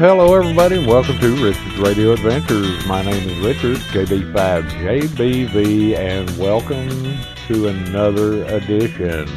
Hello everybody, and welcome to Richard's Radio Adventures. My name is Richard, KB5JBV, and welcome to another edition.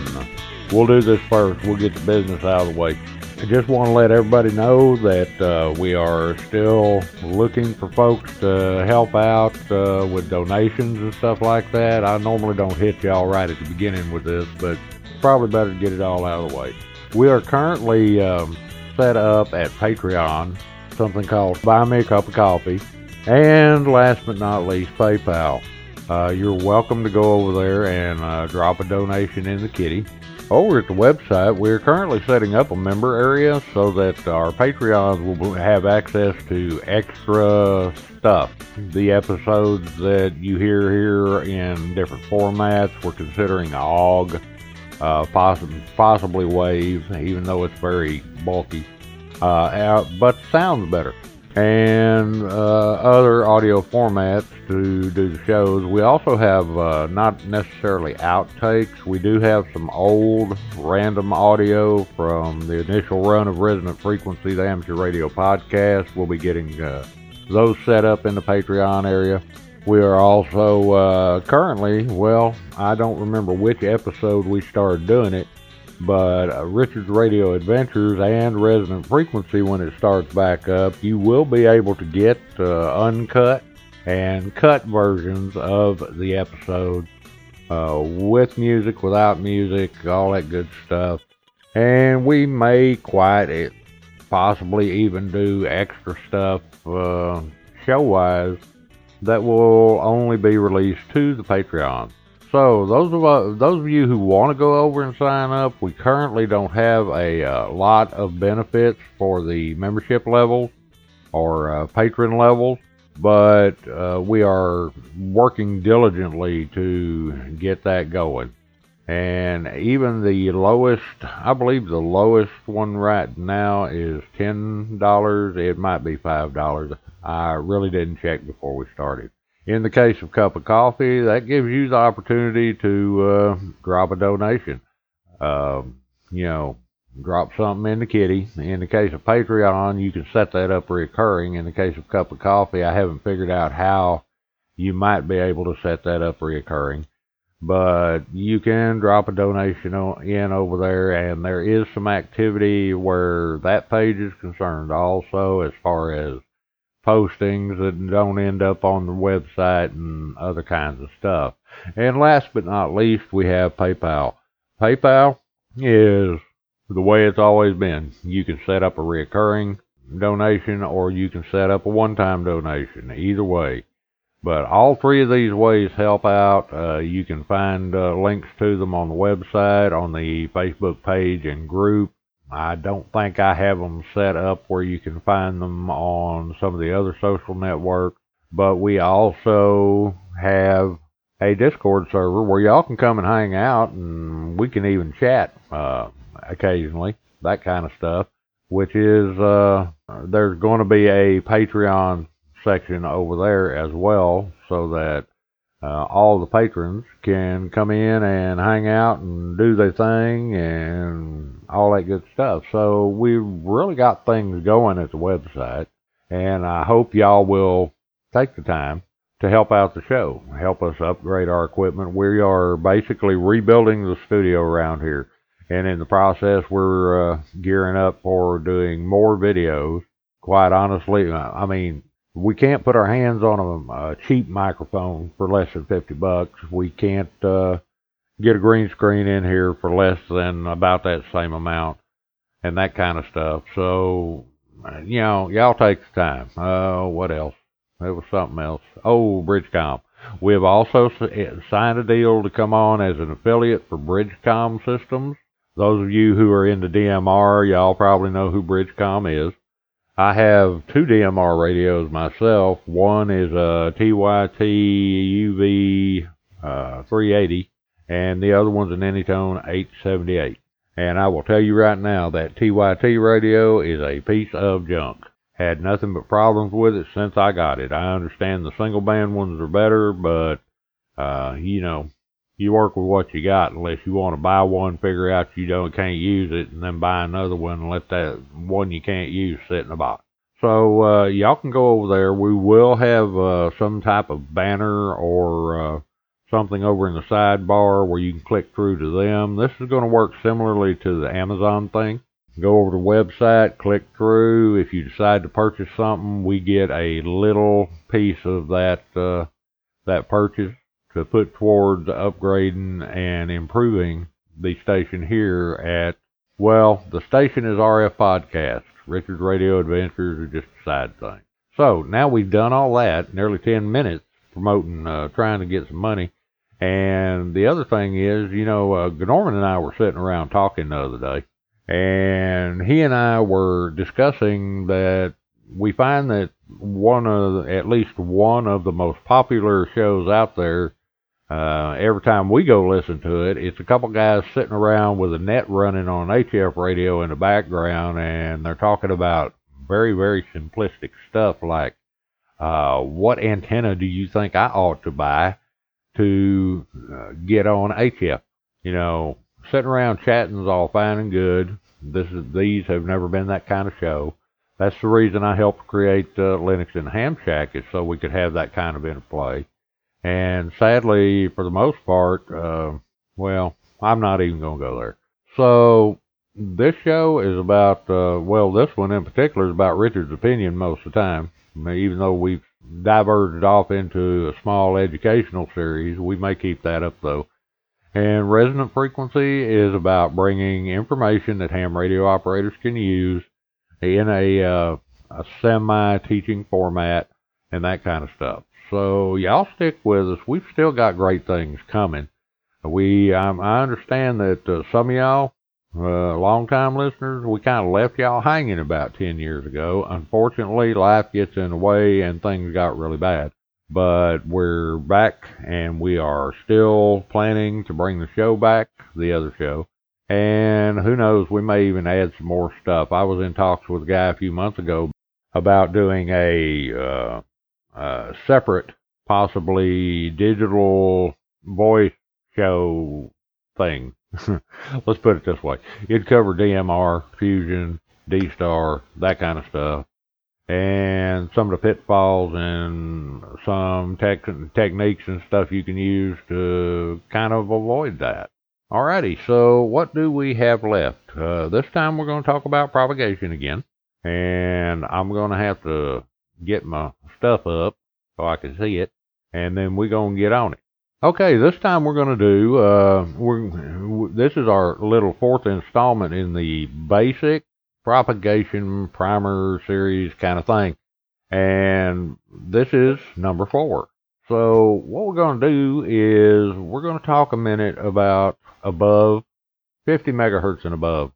We'll do this first. We'll get the business out of the way. I just want to let everybody know that uh, we are still looking for folks to help out uh, with donations and stuff like that. I normally don't hit y'all right at the beginning with this, but probably better to get it all out of the way. We are currently um, set up at Patreon, something called Buy Me a Cup of Coffee, and last but not least, PayPal. Uh, you're welcome to go over there and uh, drop a donation in the kitty. Over at the website, we're currently setting up a member area so that our Patreons will have access to extra stuff. The episodes that you hear here in different formats, we're considering OGG, uh, possibly, possibly Wave, even though it's very bulky, uh, but sounds better. And uh, other audio formats to do the shows. We also have uh, not necessarily outtakes. We do have some old random audio from the initial run of Resonant Frequency, the amateur radio podcast. We'll be getting uh, those set up in the Patreon area. We are also uh, currently, well, I don't remember which episode we started doing it, but uh, Richard's Radio Adventures and Resonant Frequency, when it starts back up, you will be able to get uh, uncut and cut versions of the episode uh, with music, without music, all that good stuff. And we may quite it, possibly even do extra stuff uh, show wise that will only be released to the Patreon. So those of uh, those of you who want to go over and sign up, we currently don't have a uh, lot of benefits for the membership levels or uh, patron levels, but uh, we are working diligently to get that going. And even the lowest, I believe the lowest one right now is ten dollars. It might be five dollars. I really didn't check before we started. In the case of Cup of Coffee, that gives you the opportunity to uh, drop a donation. Uh, you know, drop something in the kitty. In the case of Patreon, you can set that up recurring. In the case of Cup of Coffee, I haven't figured out how you might be able to set that up recurring. But you can drop a donation in over there, and there is some activity where that page is concerned also as far as postings that don't end up on the website and other kinds of stuff. And last but not least, we have PayPal. PayPal is the way it's always been. You can set up a recurring donation or you can set up a one-time donation. Either way. But all three of these ways help out. Uh, you can find uh, links to them on the website, on the Facebook page and group. I don't think I have them set up where you can find them on some of the other social networks, but we also have a Discord server where y'all can come and hang out and we can even chat uh, occasionally, that kind of stuff, which is, uh, there's going to be a Patreon section over there as well so that uh, all the patrons can come in and hang out and do their thing and all that good stuff. So we really got things going at the website, and I hope y'all will take the time to help out the show, help us upgrade our equipment. We are basically rebuilding the studio around here, and in the process, we're uh, gearing up for doing more videos. Quite honestly, I mean, we can't put our hands on a, a cheap microphone for less than 50 bucks. We can't uh, get a green screen in here for less than about that same amount and that kind of stuff. So, you know, y'all take the time. Uh, what else? There was something else. Oh, Bridgecom. We have also eh, signed a deal to come on as an affiliate for Bridgecom Systems. Those of you who are into DMR, y'all probably know who Bridgecom is. I have two DMR radios myself. One is a TYT UV uh, 380, and the other one's an Anytone 878. And I will tell you right now that TYT radio is a piece of junk. Had nothing but problems with it since I got it. I understand the single band ones are better, but uh, you know, you work with what you got unless you want to buy one, figure out you don't can't use it, and then buy another one and let that one you can't use sit in a box. So uh, y'all can go over there. We will have uh, some type of banner or uh, something over in the sidebar where you can click through to them. This is going to work similarly to the Amazon thing. Go over to the website, click through. If you decide to purchase something, we get a little piece of that uh, that purchase to put towards upgrading and improving the station here at well, the station is RF Podcast. Richard's Radio Adventures are just a side thing. So now we've done all that, nearly 10 minutes promoting, uh, trying to get some money. And the other thing is, you know, uh, Norman and I were sitting around talking the other day, and he and I were discussing that we find that one of, the, at least one of the most popular shows out there uh, every time we go listen to it, it's a couple guys sitting around with a net running on HF radio in the background, and they're talking about very, very simplistic stuff like, uh, what antenna do you think I ought to buy to uh, get on HF? You know, sitting around chatting is all fine and good. This is these have never been that kind of show. That's the reason I helped create uh, Linux and Ham Shack is so we could have that kind of interplay. And sadly, for the most part, uh, well, I'm not even going to go there. So this show is about, uh, well, this one in particular is about Richard's opinion most of the time. I mean, even though we've diverged off into a small educational series, we may keep that up though. And resonant frequency is about bringing information that ham radio operators can use in a, uh, a semi-teaching format and that kind of stuff. So y'all stick with us. We've still got great things coming. We um, I understand that uh, some of y'all, uh, longtime listeners, we kind of left y'all hanging about 10 years ago. Unfortunately, life gets in the way and things got really bad. But we're back and we are still planning to bring the show back, the other show. And who knows, we may even add some more stuff. I was in talks with a guy a few months ago about doing a uh, uh, separate, possibly digital voice show thing. Let's put it this way. It'd cover DMR, Fusion, D-Star, that kind of stuff. And some of the pitfalls and some tech- techniques and stuff you can use to kind of avoid that. Alrighty, so what do we have left? Uh, this time we're going to talk about propagation again. And I'm going to have to get my stuff up so I can see it, and then we're to get on it. Okay, this time we're to do, uh, we're, this is our little fourth installment in the basic propagation primer series kind of thing. And this is number four. So what we're to do is we're to talk a minute about above 50 megahertz and above.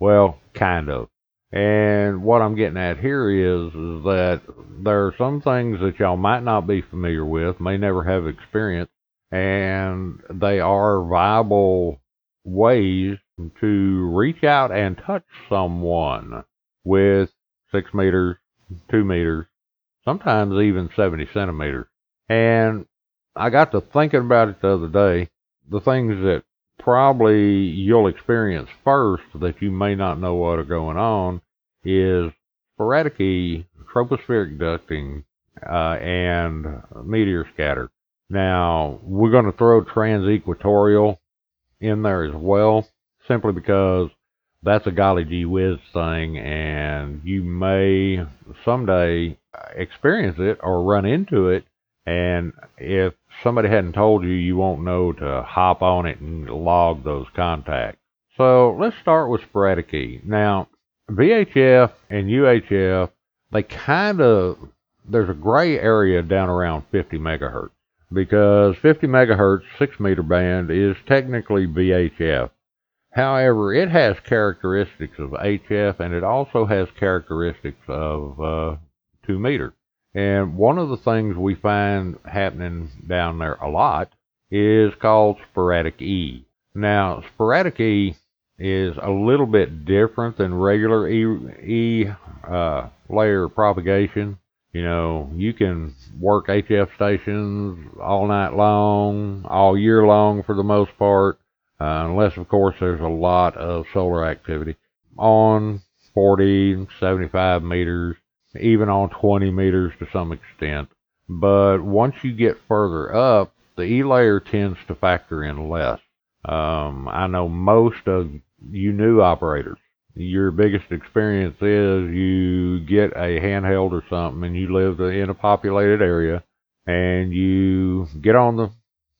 Well, kind of. And what I'm getting at here is, is that there are some things that y'all might not be familiar with, may never have experienced, and they are viable ways to reach out and touch someone with six meters, two meters, sometimes even 70 centimeters. And I got to thinking about it the other day. The things that probably you'll experience first that you may not know what are going on is sporadic tropospheric ducting, uh, and meteor scatter. Now, we're going to throw transequatorial in there as well, simply because that's a golly gee whiz thing, and you may someday experience it or run into it. And if somebody hadn't told you, you won't know to hop on it and log those contacts. So let's start with sporadic. Now, VHF and UHF, they kind of, there's a gray area down around 50 megahertz because 50 megahertz 6 meter band is technically VHF. However, it has characteristics of HF and it also has characteristics of uh, 2 meter. And one of the things we find happening down there a lot is called sporadic E. Now, sporadic E is a little bit different than regular E, e uh, layer propagation. You know, you can work HF stations all night long, all year long for the most part, uh, unless, of course, there's a lot of solar activity on 40, 75 meters. Even on 20 meters to some extent. But once you get further up, the E layer tends to factor in less. Um, I know most of you new operators, your biggest experience is you get a handheld or something and you live in a populated area and you get on the,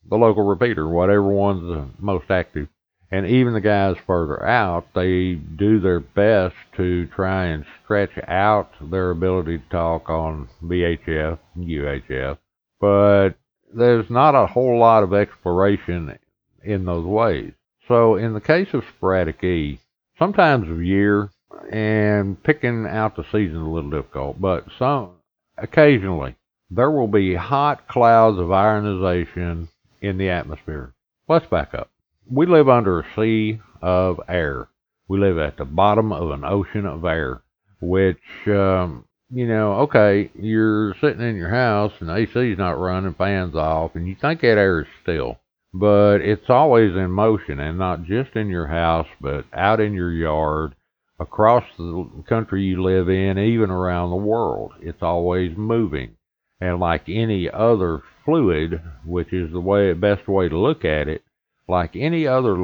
the local repeater, whatever one's the most active. And even the guys further out, they do their best to try and stretch out their ability to talk on VHF, UHF, but there's not a whole lot of exploration in those ways. So in the case of sporadic E, sometimes of year and picking out the season is a little difficult, but some occasionally there will be hot clouds of ionization in the atmosphere. Let's back up. We live under a sea of air. We live at the bottom of an ocean of air, which, um, you know, okay, you're sitting in your house and the AC's not running, fans off, and you think that air is still but it's always in motion and not just in your house, but out in your yard, across the country you live in, even around the world. It's always moving. And like any other fluid, which is the way best way to look at it, like any other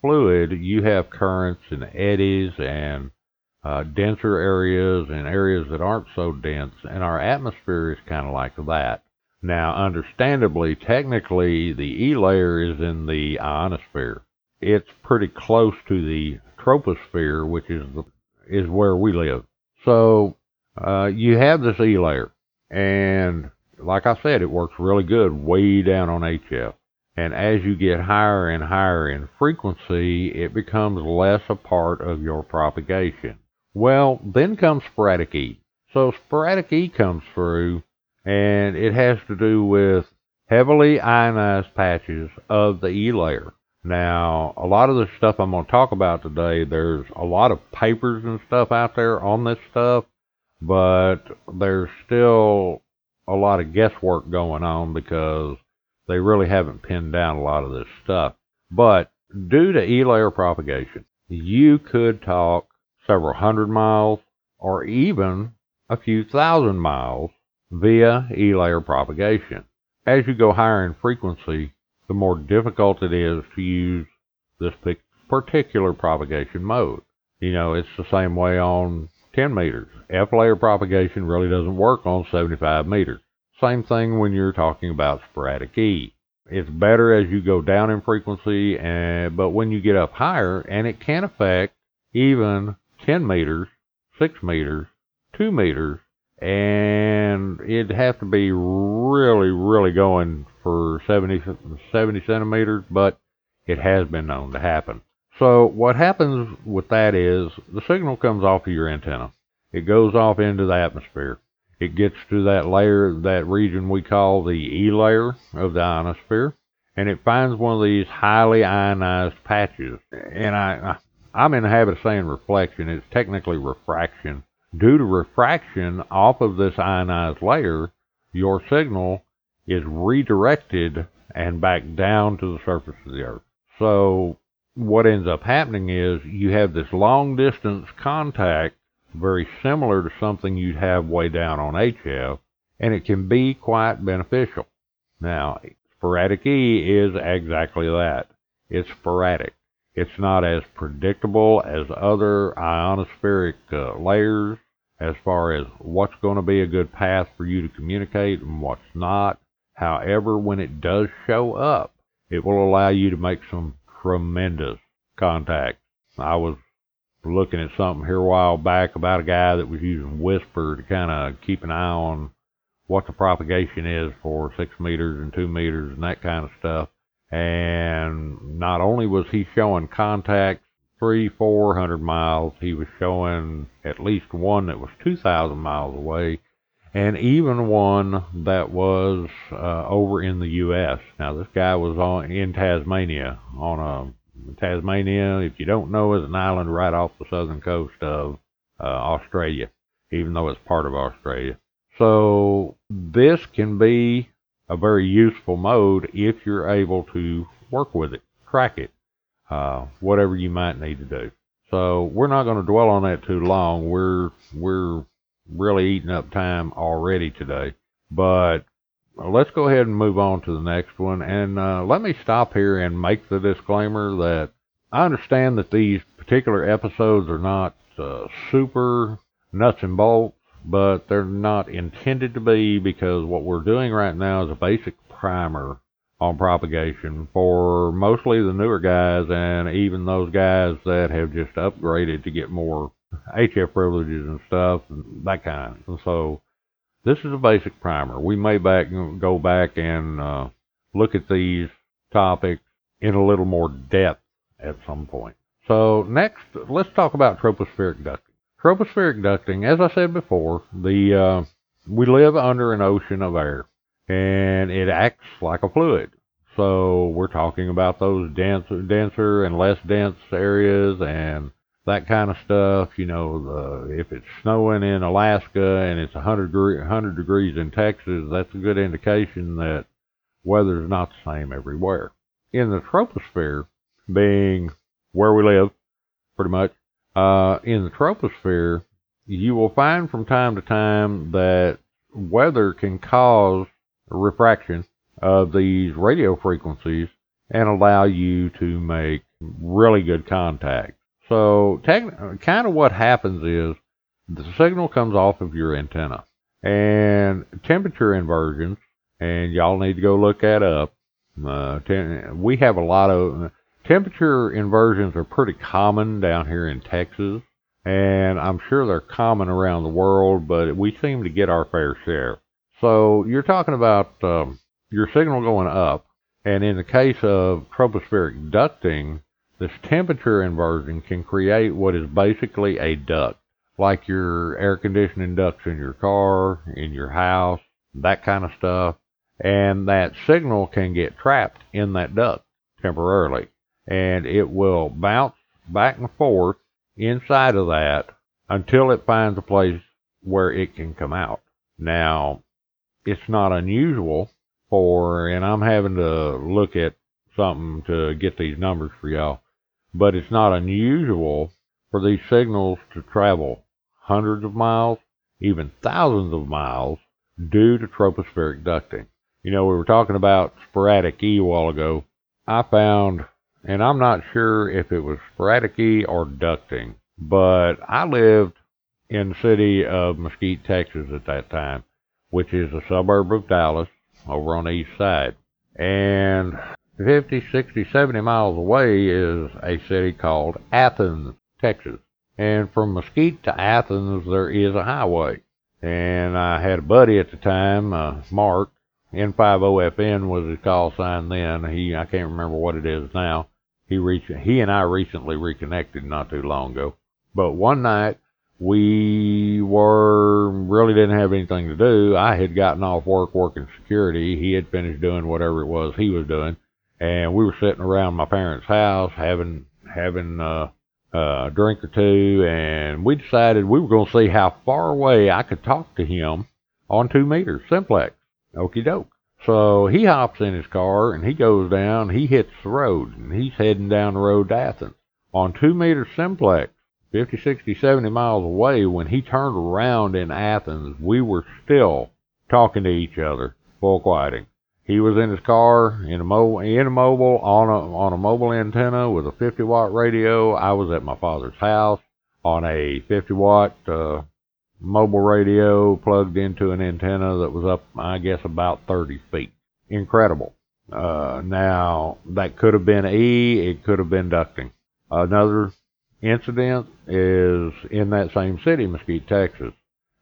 fluid, you have currents and eddies and uh, denser areas and areas that aren't so dense. And our atmosphere is kind of like that. Now, understandably, technically, the E layer is in the ionosphere. It's pretty close to the troposphere, which is the is where we live. So uh, you have this E layer, and like I said, it works really good way down on HF. And as you get higher and higher in frequency, it becomes less a part of your propagation. Well, then comes sporadic E. So sporadic E comes through and it has to do with heavily ionized patches of the E layer. Now, a lot of the stuff I'm going to talk about today, there's a lot of papers and stuff out there on this stuff, but there's still a lot of guesswork going on because they really haven't pinned down a lot of this stuff. But due to E layer propagation, you could talk several hundred miles or even a few thousand miles via E-layer propagation. As you go higher in frequency, the more difficult it is to use this particular propagation mode. You know, it's the same way on 10 meters. F-layer propagation really doesn't work on 75 meters. Same thing when you're talking about sporadic E. It's better as you go down in frequency, and, but when you get up higher, and it can affect even 10 meters, 6 meters, 2 meters, and it'd have to be really, really going for 70, 70 centimeters, but it has been known to happen. So what happens with that is the signal comes off of your antenna. It goes off into the atmosphere. It gets to that layer, that region we call the E layer of the ionosphere, and it finds one of these highly ionized patches. And I, I'm in the habit of saying reflection. It's technically refraction Due to refraction off of this ionized layer, your signal is redirected and back down to the surface of the Earth. So what ends up happening is you have this long distance contact very similar to something you'd have way down on HF, and it can be quite beneficial. Now, sporadic E is exactly that. It's sporadic. It's not as predictable as other ionospheric uh, layers as far as what's going to be a good path for you to communicate and what's not. However, when it does show up, it will allow you to make some tremendous contact. I was looking at something here a while back about a guy that was using WSPR to kind of keep an eye on what the propagation is for six meters and two meters and that kind of stuff. And not only was he showing contacts three, four hundred miles. He was showing at least one that was 2,000 miles away, and even one that was uh, over in the U.S. Now, this guy was on in Tasmania on a Tasmania. If you don't know, is an island right off the southern coast of uh, Australia, even though it's part of Australia. So this can be a very useful mode if you're able to work with it, track it uh, whatever you might need to do. So we're not going to dwell on that too long. We're we're really eating up time already today. But let's go ahead and move on to the next one. And uh, let me stop here and make the disclaimer that I understand that these particular episodes are not uh, super nuts and bolts, but they're not intended to be because what we're doing right now is a basic primer on propagation for mostly the newer guys and even those guys that have just upgraded to get more HF privileges and stuff, and that kind. And so this is a basic primer. We may back go back and uh, look at these topics in a little more depth at some point. So next, let's talk about tropospheric ducting. Tropospheric ducting, as I said before, the uh, we live under an ocean of air, and it acts like a fluid. So we're talking about those denser, denser and less dense areas and that kind of stuff. You know, the, if it's snowing in Alaska and it's 100, degree, 100 degrees in Texas, that's a good indication that weather's not the same everywhere. In the troposphere, being where we live, pretty much, uh, in the troposphere, you will find from time to time that weather can cause refraction of these radio frequencies and allow you to make really good contact. So, kind of what happens is the signal comes off of your antenna, and temperature inversions, and y'all need to go look that up. Uh, we have a lot of temperature inversions are pretty common down here in Texas, and I'm sure they're common around the world, but we seem to get our fair share. So you're talking about um, your signal going up, and in the case of tropospheric ducting, this temperature inversion can create what is basically a duct, like your air conditioning ducts in your car, in your house, that kind of stuff. And that signal can get trapped in that duct temporarily. And it will bounce back and forth inside of that until it finds a place where it can come out. Now, it's not unusual for, and I'm having to look at something to get these numbers for y'all but it's not unusual for these signals to travel hundreds of miles, even thousands of miles, due to tropospheric ducting. You know, we were talking about sporadic E a while ago. I found, and I'm not sure if it was sporadic E or ducting, but I lived in the city of Mesquite, Texas at that time, which is a suburb of Dallas over on the east side. And 50, 60, 70 miles away is a city called Athens, Texas. And from Mesquite to Athens, there is a highway. And I had a buddy at the time, uh, Mark, N50FN was his call sign then. He, I can't remember what it is now. He reached, he and I recently reconnected not too long ago. But one night, we were, really didn't have anything to do. I had gotten off work working security. He had finished doing whatever it was he was doing and we were sitting around my parents' house having having uh, a drink or two, and we decided we were going to see how far away I could talk to him on two meters simplex. Okie doke. So he hops in his car and he goes down. He hits the road and he's heading down the road to Athens on two meters simplex. 50, 60, 70 miles away, when he turned around in Athens, we were still talking to each other, full quieting. He was in his car in a mobile, in a mobile on a on a mobile antenna with a 50 watt radio. I was at my father's house on a 50 watt uh, mobile radio plugged into an antenna that was up, I guess, about 30 feet. Incredible. Uh, now that could have been E. It could have been ducting. Another incident is in that same city, Mesquite, Texas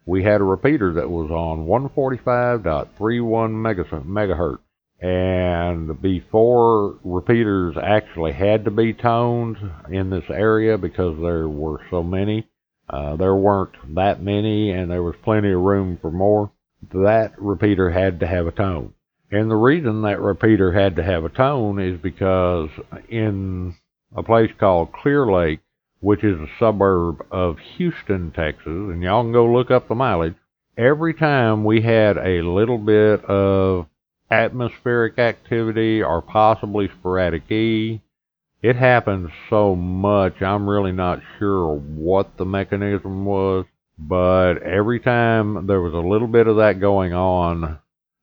we had a repeater that was on 145.31 megahertz. And before repeaters actually had to be toned in this area because there were so many, uh, there weren't that many and there was plenty of room for more, that repeater had to have a tone. And the reason that repeater had to have a tone is because in a place called Clear Lake, which is a suburb of Houston, Texas, and y'all can go look up the mileage. Every time we had a little bit of atmospheric activity or possibly sporadic E, it happens so much, I'm really not sure what the mechanism was, But every time there was a little bit of that going on,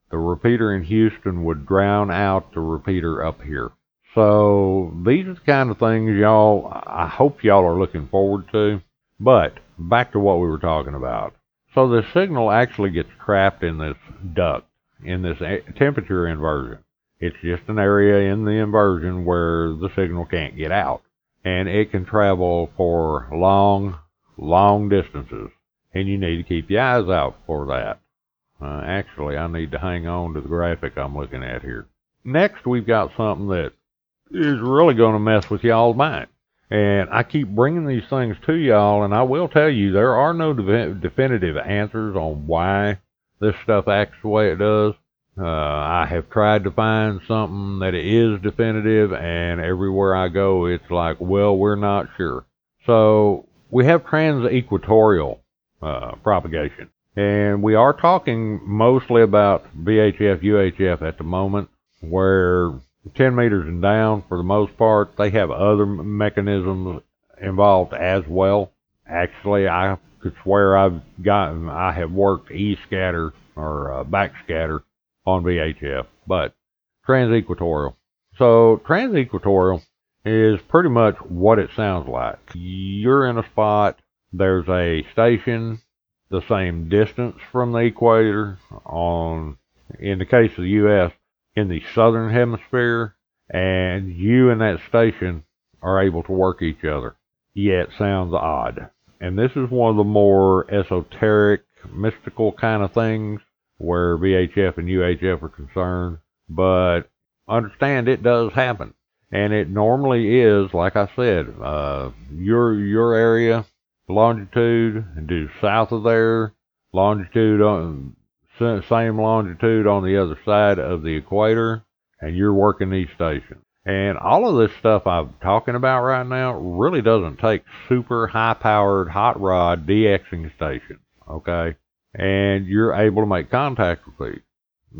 the repeater in Houston would drown out the repeater up here. So these are the kind of things y'all, I hope y'all are looking forward to. But back to what we were talking about. So the signal actually gets trapped in this duct, in this temperature inversion. It's just an area in the inversion where the signal can't get out. And it can travel for long, long distances. And you need to keep your eyes out for that. Uh, actually, I need to hang on to the graphic I'm looking at here. Next, we've got something that is really going to mess with y'all's mind. And I keep bringing these things to y'all, and I will tell you there are no de- definitive answers on why this stuff acts the way it does. Uh, I have tried to find something that is definitive, and everywhere I go, it's like, well, we're not sure. So we have transequatorial uh, propagation, and we are talking mostly about VHF, UHF at the moment, where 10 meters and down, for the most part, they have other mechanisms involved as well. Actually, I could swear I've gotten, I have worked E scatter or uh, backscatter on VHF, but transequatorial. So transequatorial is pretty much what it sounds like. You're in a spot, there's a station the same distance from the equator on, in the case of the U.S., in the southern hemisphere, and you and that station are able to work each other. Yet sounds odd. And this is one of the more esoteric, mystical kind of things where VHF and UHF are concerned. But understand it does happen. And it normally is, like I said, uh, your your area, longitude, and due south of there, longitude on same longitude on the other side of the equator, and you're working these stations. And all of this stuff I'm talking about right now really doesn't take super high powered hot rod DXing stations, okay? And you're able to make contact with these,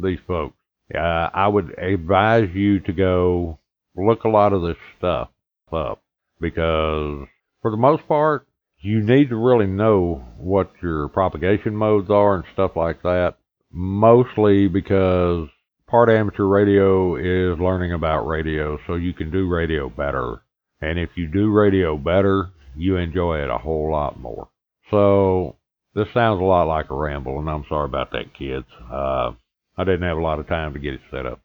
these folks. Uh, I would advise you to go look a lot of this stuff up because for the most part, you need to really know what your propagation modes are and stuff like that mostly because part amateur radio is learning about radio, so you can do radio better. And if you do radio better, you enjoy it a whole lot more. So this sounds a lot like a ramble, and I'm sorry about that, kids. Uh, I didn't have a lot of time to get it set up.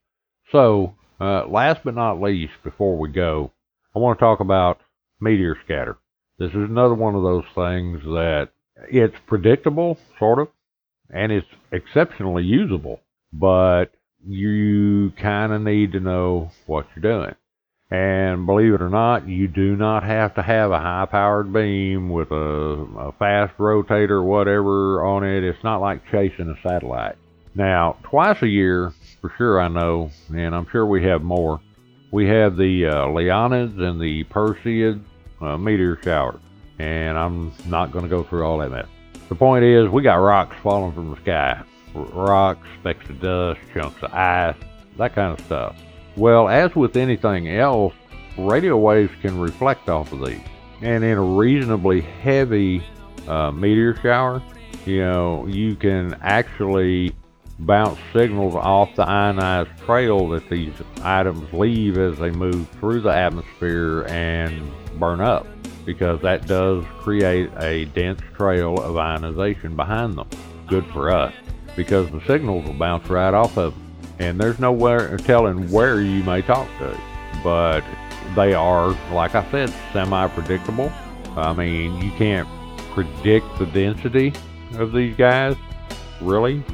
So, uh, last but not least, before we go, I want to talk about meteor scatter. This is another one of those things that it's predictable, sort of and it's exceptionally usable, but you kind of need to know what you're doing. And believe it or not, you do not have to have a high powered beam with a, a fast rotator or whatever on it. It's not like chasing a satellite. Now, twice a year, for sure I know, and I'm sure we have more, we have the uh, Leonids and the Perseids uh, meteor showers. And I'm not going to go through all that mess. The point is, we got rocks falling from the sky. Rocks, specks of dust, chunks of ice, that kind of stuff. Well, as with anything else, radio waves can reflect off of these. And in a reasonably heavy uh, meteor shower, you know, you can actually bounce signals off the ionized trail that these items leave as they move through the atmosphere and burn up because that does create a dense trail of ionization behind them. Good for us because the signals will bounce right off of them. And there's no telling where you may talk to, but they are, like I said, semi-predictable. I mean, you can't predict the density of these guys, really,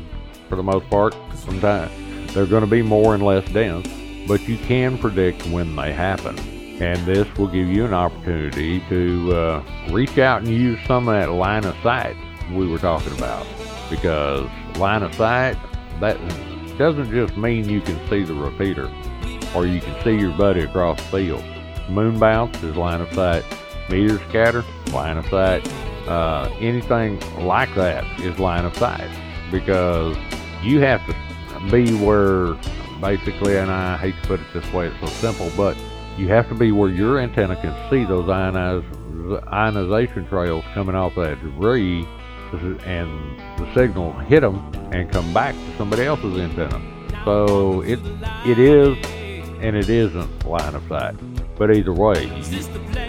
for the most part. Sometimes they're going to be more and less dense, but you can predict when they happen and this will give you an opportunity to uh, reach out and use some of that line of sight we were talking about. Because line of sight, that doesn't just mean you can see the repeater or you can see your buddy across the field. Moon bounce is line of sight. Meteor scatter, line of sight. Uh, anything like that is line of sight because you have to be where basically, and I hate to put it this way, it's so simple, but you have to be where your antenna can see those ionized, ionization trails coming off that debris and the signal hit them and come back to somebody else's antenna. So it it is and it isn't line of sight. But either way,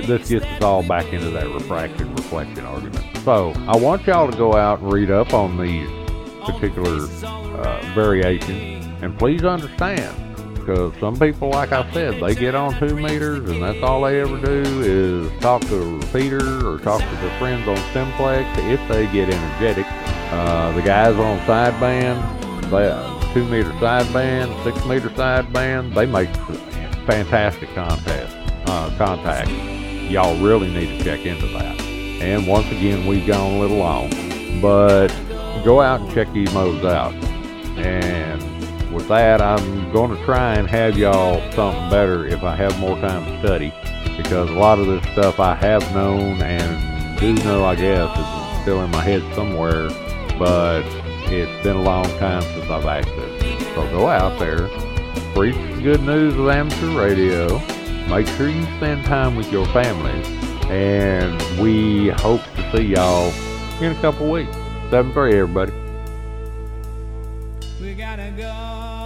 this gets us all back into that refraction reflection argument. So I want y'all to go out and read up on these particular uh, variations, and please understand because some people, like I said, they get on two meters and that's all they ever do is talk to a repeater or talk to their friends on simplex if they get energetic. Uh, the guys on sideband, they, two meter sideband, six meter sideband, they make fantastic contest, uh, contact. Y'all really need to check into that. And once again, we've gone a little long, but go out and check these modes out. And with that, I'm going to try and have y'all something better if I have more time to study, because a lot of this stuff I have known and do know, I guess, is still in my head somewhere, but it's been a long time since I've accessed So go out there, preach the good news of amateur radio, make sure you spend time with your families, and we hope to see y'all in a couple weeks. 7 3, everybody. We gotta go.